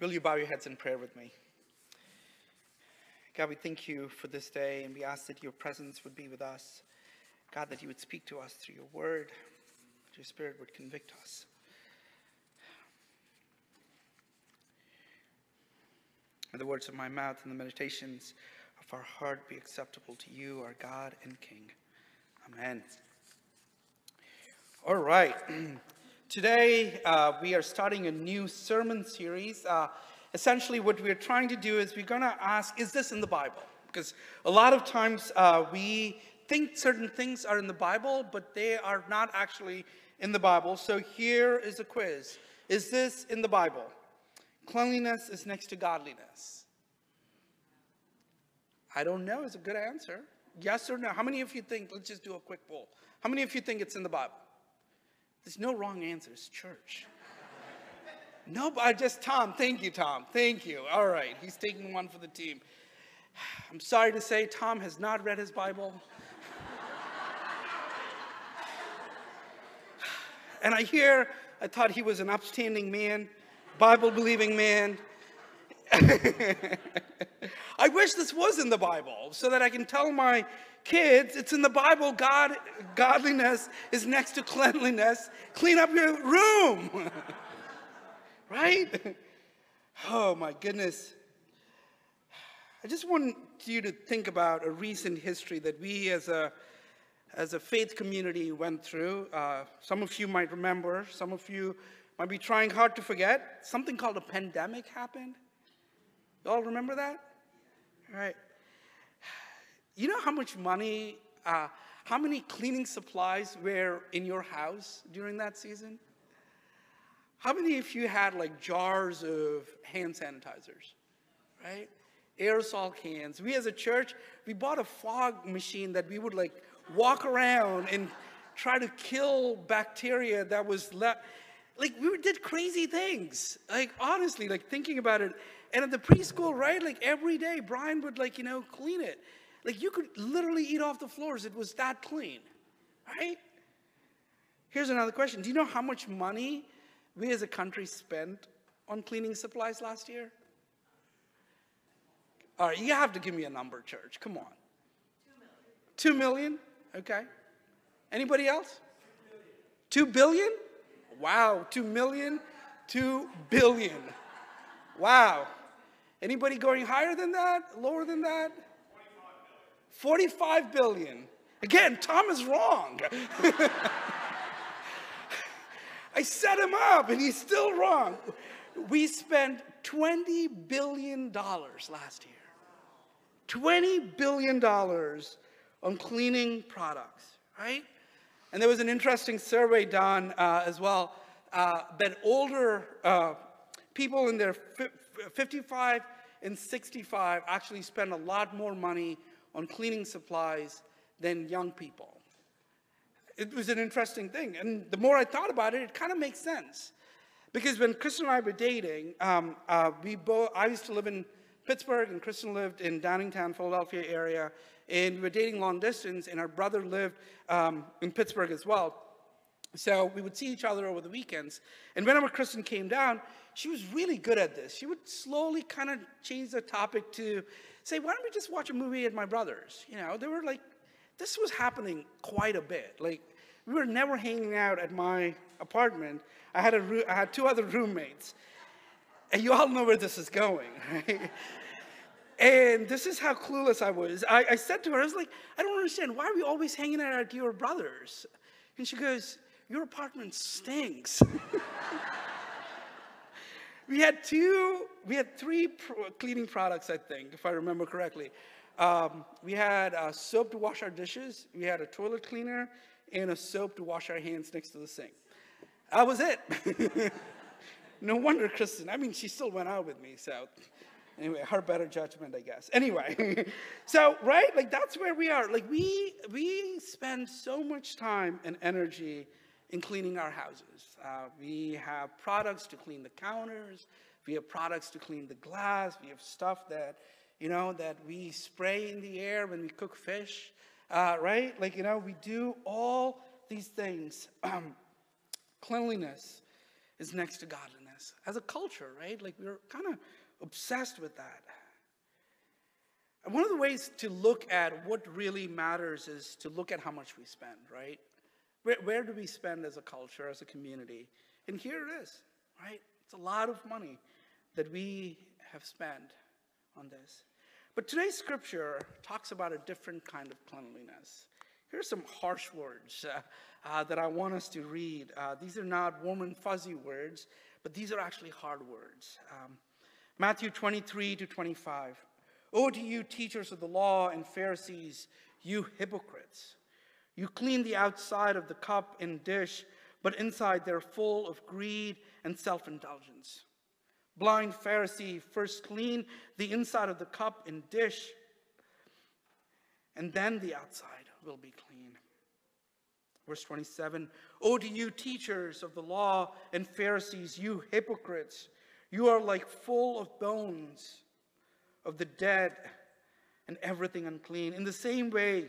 Will you bow your heads in prayer with me? God, we thank you for this day and we ask that your presence would be with us. God, that you would speak to us through your word, that your spirit would convict us. May the words of my mouth and the meditations of our heart be acceptable to you, our God and King. Amen. All right. Today, uh, we are starting a new sermon series. Uh, essentially, what we're trying to do is we're going to ask, is this in the Bible? Because a lot of times uh, we think certain things are in the Bible, but they are not actually in the Bible. So here is a quiz Is this in the Bible? Cleanliness is next to godliness. I don't know is a good answer. Yes or no? How many of you think, let's just do a quick poll. How many of you think it's in the Bible? There's no wrong answers, church. no, I just Tom. Thank you, Tom. Thank you. All right, he's taking one for the team. I'm sorry to say, Tom has not read his Bible. and I hear, I thought he was an upstanding man, Bible believing man. I wish this was in the Bible so that I can tell my Kids, it's in the Bible. God, godliness is next to cleanliness. Clean up your room. right? Oh my goodness. I just want you to think about a recent history that we as a as a faith community went through. Uh, some of you might remember, some of you might be trying hard to forget. Something called a pandemic happened. You all remember that? Right. You know how much money, uh, how many cleaning supplies were in your house during that season? How many of you had like jars of hand sanitizers, right? Aerosol cans. We as a church, we bought a fog machine that we would like walk around and try to kill bacteria that was left. Like we did crazy things. Like honestly, like thinking about it. And at the preschool, right? Like every day, Brian would like, you know, clean it. Like you could literally eat off the floors. It was that clean, right? Here's another question. Do you know how much money we as a country spent on cleaning supplies last year? All right, you have to give me a number, church. Come on. Two million. Two million? Okay. Anybody else? Two billion? Wow, two million, two billion. Wow. Anybody going higher than that? Lower than that? 45 billion. Again, Tom is wrong. I set him up and he's still wrong. We spent $20 billion last year. $20 billion on cleaning products, right? And there was an interesting survey done uh, as well uh, that older uh, people in their 55 and 65 actually spend a lot more money on cleaning supplies than young people. It was an interesting thing. And the more I thought about it, it kind of makes sense. Because when Kristen and I were dating, um, uh, we both, I used to live in Pittsburgh, and Kristen lived in Downingtown, Philadelphia area. And we were dating long distance, and our brother lived um, in Pittsburgh as well. So we would see each other over the weekends. And whenever Kristen came down, she was really good at this. She would slowly kind of change the topic to say, why don't we just watch a movie at my brother's? You know, they were like, this was happening quite a bit. Like, we were never hanging out at my apartment. I had, a, I had two other roommates. And you all know where this is going, right? And this is how clueless I was. I, I, said to her, I was like, I don't understand. Why are we always hanging out at your brother's? And she goes, Your apartment stinks. we had two, we had three pro- cleaning products, I think, if I remember correctly. Um, we had a soap to wash our dishes, we had a toilet cleaner, and a soap to wash our hands next to the sink. That was it. no wonder Kristen, I mean, she still went out with me, so anyway, her better judgment, I guess. Anyway, so, right, like that's where we are. Like we, we spend so much time and energy in cleaning our houses. Uh, we have products to clean the counters. We have products to clean the glass. We have stuff that, you know, that we spray in the air when we cook fish, uh, right? Like, you know, we do all these things. Um, cleanliness is next to godliness. as a culture, right? Like we're kind of obsessed with that. One of the ways to look at what really matters is to look at how much we spend, right? Where, where do we spend as a culture, as a community? And here it is, right? It's a lot of money that we have spent on this. But today's scripture talks about a different kind of cleanliness. Here's some harsh words uh, uh, that I want us to read. Uh, these are not warm and fuzzy words, but these are actually hard words. Um, Matthew 23 to 25. Woe to you, teachers of the law and Pharisees, you hypocrites! You clean the outside of the cup and dish, but inside they're full of greed and self indulgence. Blind Pharisee, first clean the inside of the cup and dish, and then the outside will be clean. Verse 27 O to you, teachers of the law and Pharisees, you hypocrites, you are like full of bones of the dead and everything unclean. In the same way,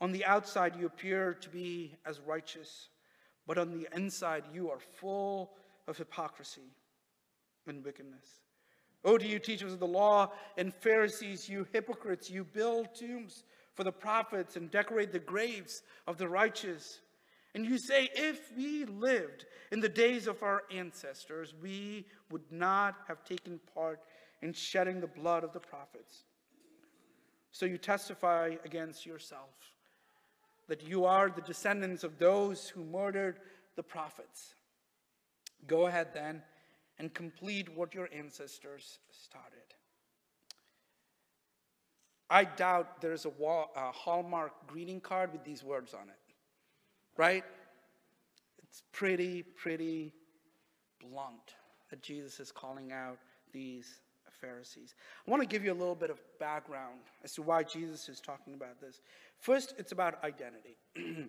on the outside you appear to be as righteous, but on the inside you are full of hypocrisy and wickedness. O to you, teachers of the law and Pharisees, you hypocrites, you build tombs for the prophets and decorate the graves of the righteous. And you say, if we lived in the days of our ancestors, we would not have taken part in shedding the blood of the prophets. So you testify against yourself that you are the descendants of those who murdered the prophets. Go ahead then and complete what your ancestors started. I doubt there's a, wall, a Hallmark greeting card with these words on it, right? It's pretty, pretty blunt that Jesus is calling out these Pharisees. I want to give you a little bit of background as to why Jesus is talking about this. First, it's about identity.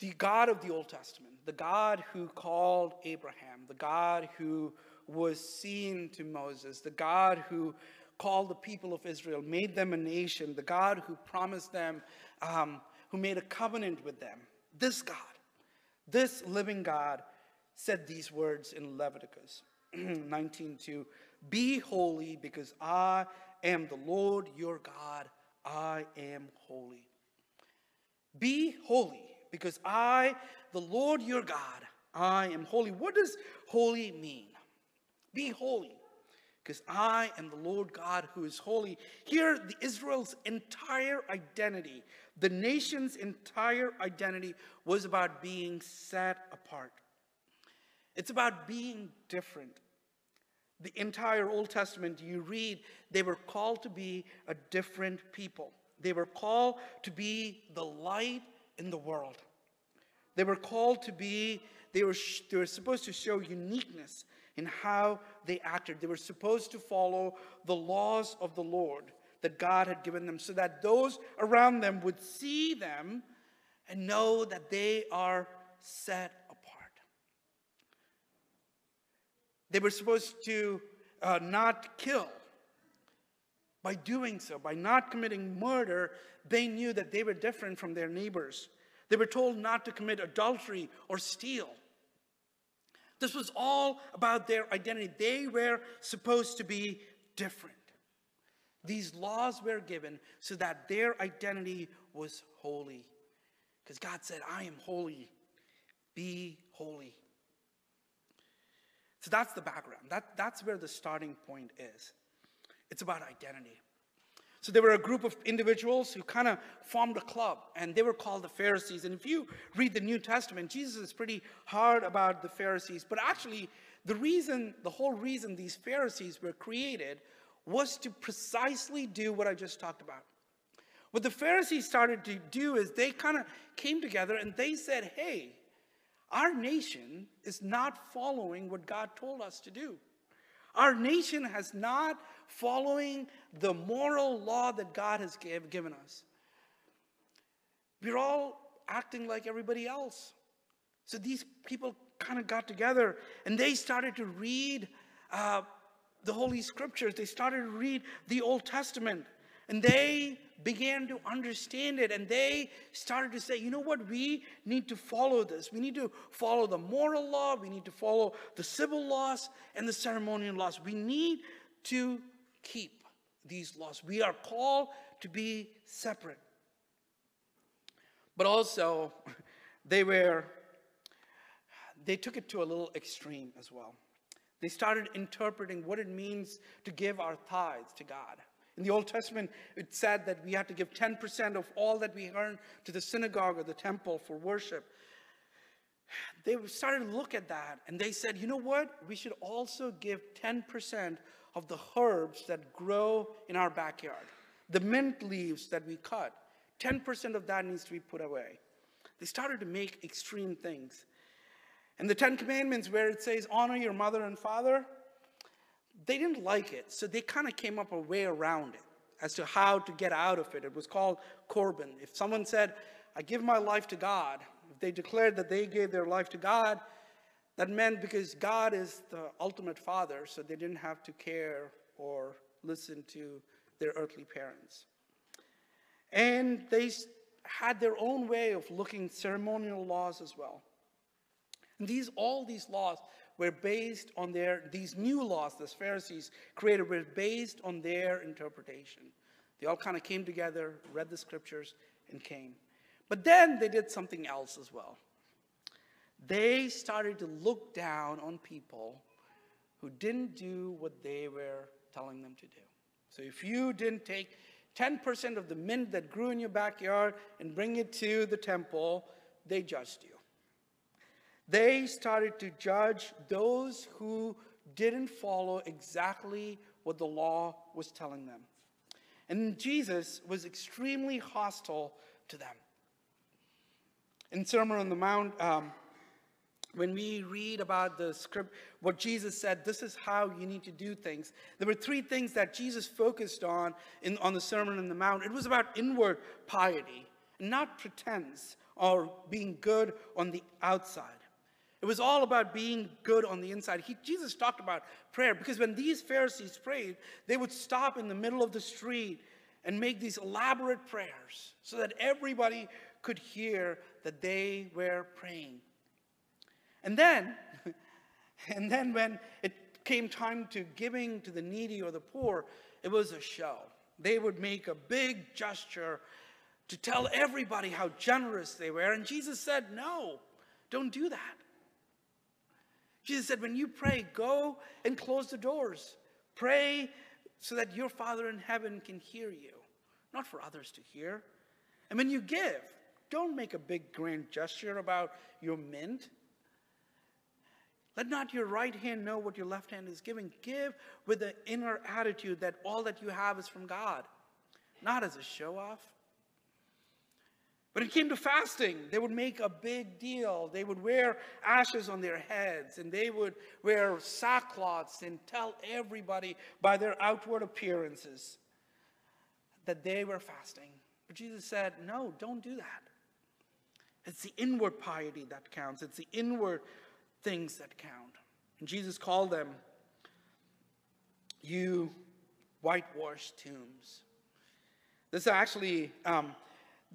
the God of the Old Testament, the God who called Abraham, the God who was seen to Moses, the God who called the people of Israel, made them a nation, the God who promised them, um, who made a covenant with them. This God, this living God, said these words in Leviticus 19:2. Be holy because I am the Lord your God. I am holy. Be holy because I, the Lord your God, I am holy. What does holy mean? Be holy because I am the Lord God who is holy. Here, the Israel's entire identity, the nation's entire identity was about being set apart. It's about being different. The entire Old Testament, you read, they were called to be a different people. They were called to be the light in the world. They were called to be, they were, they were supposed to show uniqueness in how they acted. They were supposed to follow the laws of the Lord that God had given them so that those around them would see them and know that they are set apart. They were supposed to uh, not kill. By doing so, by not committing murder, they knew that they were different from their neighbors. They were told not to commit adultery or steal. This was all about their identity. They were supposed to be different. These laws were given so that their identity was holy. Because God said, I am holy. Be holy. So that's the background. That, that's where the starting point is. It's about identity. So there were a group of individuals who kind of formed a club, and they were called the Pharisees. And if you read the New Testament, Jesus is pretty hard about the Pharisees. But actually, the reason, the whole reason these Pharisees were created was to precisely do what I just talked about. What the Pharisees started to do is they kind of came together and they said, hey, our nation is not following what God told us to do. Our nation has not following the moral law that God has give, given us. We're all acting like everybody else. So these people kind of got together and they started to read uh, the Holy Scriptures. They started to read the Old Testament. And they began to understand it and they started to say, you know what, we need to follow this. We need to follow the moral law, we need to follow the civil laws and the ceremonial laws. We need to keep these laws. We are called to be separate. But also, they were, they took it to a little extreme as well. They started interpreting what it means to give our tithes to God. In the Old Testament, it said that we had to give 10% of all that we earn to the synagogue or the temple for worship. They started to look at that and they said, you know what? We should also give 10% of the herbs that grow in our backyard, the mint leaves that we cut. 10% of that needs to be put away. They started to make extreme things. And the Ten Commandments, where it says, honor your mother and father, they didn't like it, so they kind of came up a way around it as to how to get out of it. It was called Corban. If someone said, I give my life to God, if they declared that they gave their life to God, that meant because God is the ultimate father, so they didn't have to care or listen to their earthly parents. And they had their own way of looking ceremonial laws as well. And these all these laws were based on their, these new laws the Pharisees created were based on their interpretation. They all kind of came together, read the scriptures, and came. But then they did something else as well. They started to look down on people who didn't do what they were telling them to do. So if you didn't take 10% of the mint that grew in your backyard and bring it to the temple, they judged you. They started to judge those who didn't follow exactly what the law was telling them. And Jesus was extremely hostile to them. In Sermon on the Mount, um, when we read about the script, what Jesus said, this is how you need to do things. There were three things that Jesus focused on in, on the Sermon on the Mount. It was about inward piety, not pretense or being good on the outside. It was all about being good on the inside. He, Jesus talked about prayer because when these Pharisees prayed, they would stop in the middle of the street and make these elaborate prayers so that everybody could hear that they were praying. And then, and then when it came time to giving to the needy or the poor, it was a show. They would make a big gesture to tell everybody how generous they were. And Jesus said, No, don't do that. Jesus said, when you pray, go and close the doors. Pray so that your Father in heaven can hear you, not for others to hear. And when you give, don't make a big grand gesture about your mint. Let not your right hand know what your left hand is giving. Give with the inner attitude that all that you have is from God, not as a show off. When it came to fasting, they would make a big deal. They would wear ashes on their heads and they would wear sackcloths and tell everybody by their outward appearances that they were fasting. But Jesus said, No, don't do that. It's the inward piety that counts, it's the inward things that count. And Jesus called them, You whitewashed tombs. This is actually. Um,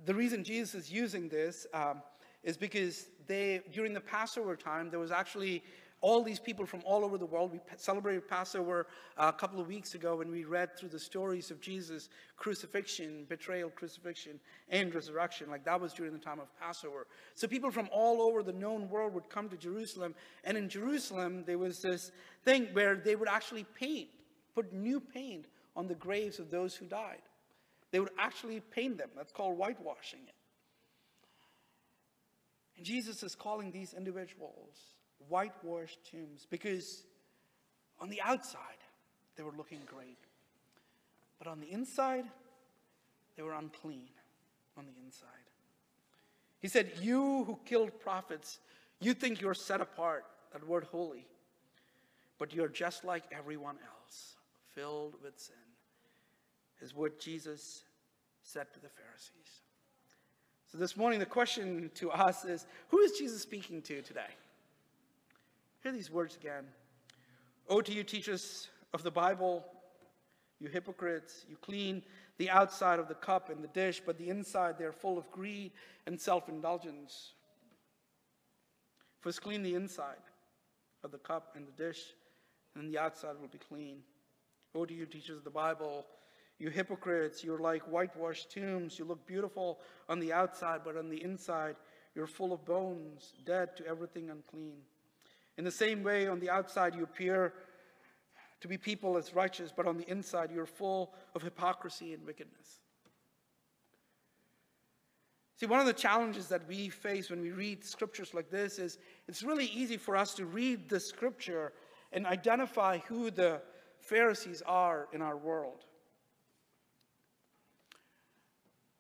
the reason Jesus is using this um, is because they, during the Passover time, there was actually all these people from all over the world. We celebrated Passover uh, a couple of weeks ago when we read through the stories of Jesus' crucifixion, betrayal, crucifixion, and resurrection. Like that was during the time of Passover. So people from all over the known world would come to Jerusalem. And in Jerusalem, there was this thing where they would actually paint, put new paint on the graves of those who died. They would actually paint them. That's called whitewashing it. And Jesus is calling these individuals whitewashed tombs because on the outside, they were looking great. But on the inside, they were unclean on the inside. He said, You who killed prophets, you think you're set apart, that word holy, but you're just like everyone else, filled with sin is what Jesus said to the Pharisees. So this morning, the question to us is who is Jesus speaking to today? Hear these words again. Oh, to you, teachers of the Bible, You hypocrites, you clean the outside of the cup and the dish, but the inside they're full of greed and self indulgence. First, clean the inside of the cup and the dish, and the outside will be clean. Oh, to you, teachers of the Bible, you hypocrites, you're like whitewashed tombs. You look beautiful on the outside, but on the inside, you're full of bones, dead to everything unclean. In the same way, on the outside, you appear to be people as righteous, but on the inside, you're full of hypocrisy and wickedness. See, one of the challenges that we face when we read scriptures like this is it's really easy for us to read the scripture and identify who the Pharisees are in our world,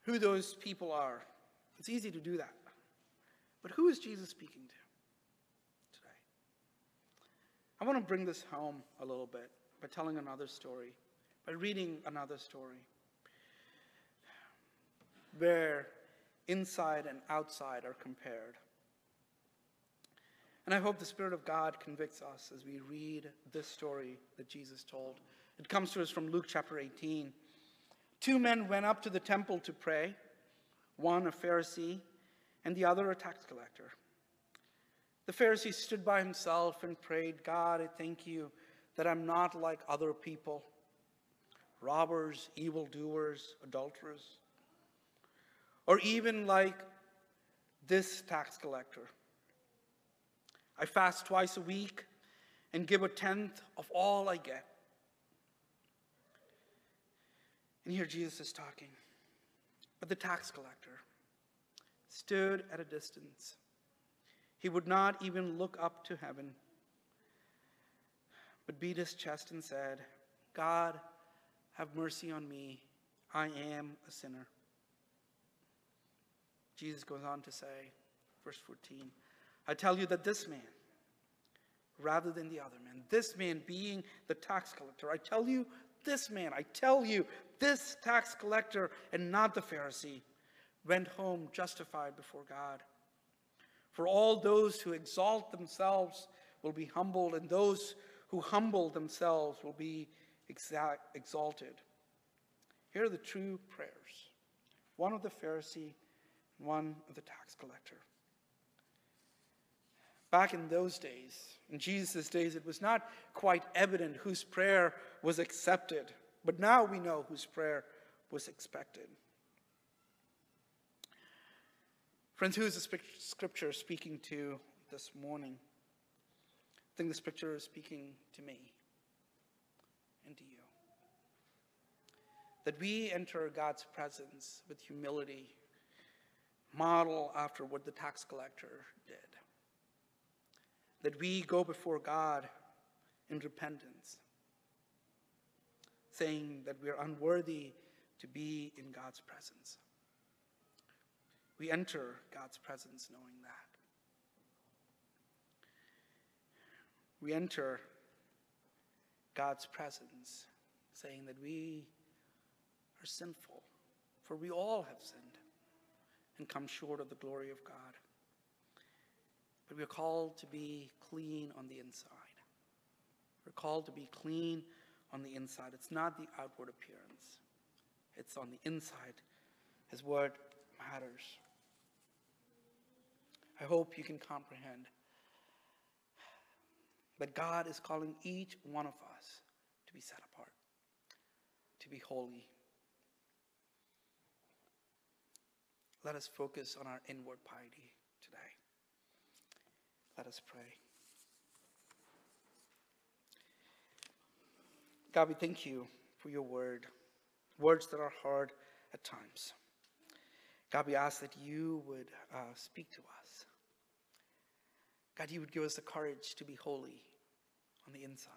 who those people are. It's easy to do that. But who is Jesus speaking to today? I want to bring this home a little bit by telling another story, by reading another story, where inside and outside are compared. And I hope the Spirit of God convicts us as we read this story that Jesus told. It comes to us from Luke chapter 18. Two men went up to the temple to pray, one a Pharisee and the other a tax collector. The Pharisee stood by himself and prayed, God, I thank you that I'm not like other people robbers, evildoers, adulterers, or even like this tax collector. I fast twice a week and give a tenth of all I get. And here Jesus is talking. But the tax collector, stood at a distance. He would not even look up to heaven, but beat his chest and said, God, have mercy on me. I am a sinner. Jesus goes on to say, verse 14, I tell you that this man, rather than the other man, this man being the tax collector, I tell you, this man, I tell you, this tax collector and not the Pharisee went home justified before God. For all those who exalt themselves will be humbled, and those who humble themselves will be exalted. Here are the two prayers one of the Pharisee, and one of the tax collector. Back in those days, in Jesus' days, it was not quite evident whose prayer was accepted, but now we know whose prayer was expected. Friends, who is the scripture speaking to this morning? I think this picture is speaking to me and to you. That we enter God's presence with humility, model after what the tax collector did. That we go before God in repentance, saying that we are unworthy to be in God's presence. We enter God's presence knowing that. We enter God's presence saying that we are sinful, for we all have sinned and come short of the glory of God. But we're called to be clean on the inside. We're called to be clean on the inside. It's not the outward appearance, it's on the inside, is what matters. I hope you can comprehend that God is calling each one of us to be set apart, to be holy. Let us focus on our inward piety today. Let us pray. God, we thank you for your word, words that are hard at times. God, we ask that you would uh, speak to us. God, you would give us the courage to be holy on the inside.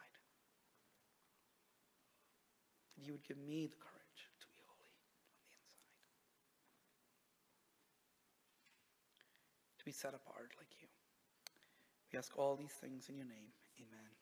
you would give me the courage to be holy on the inside. To be set apart like you. We ask all these things in your name. Amen.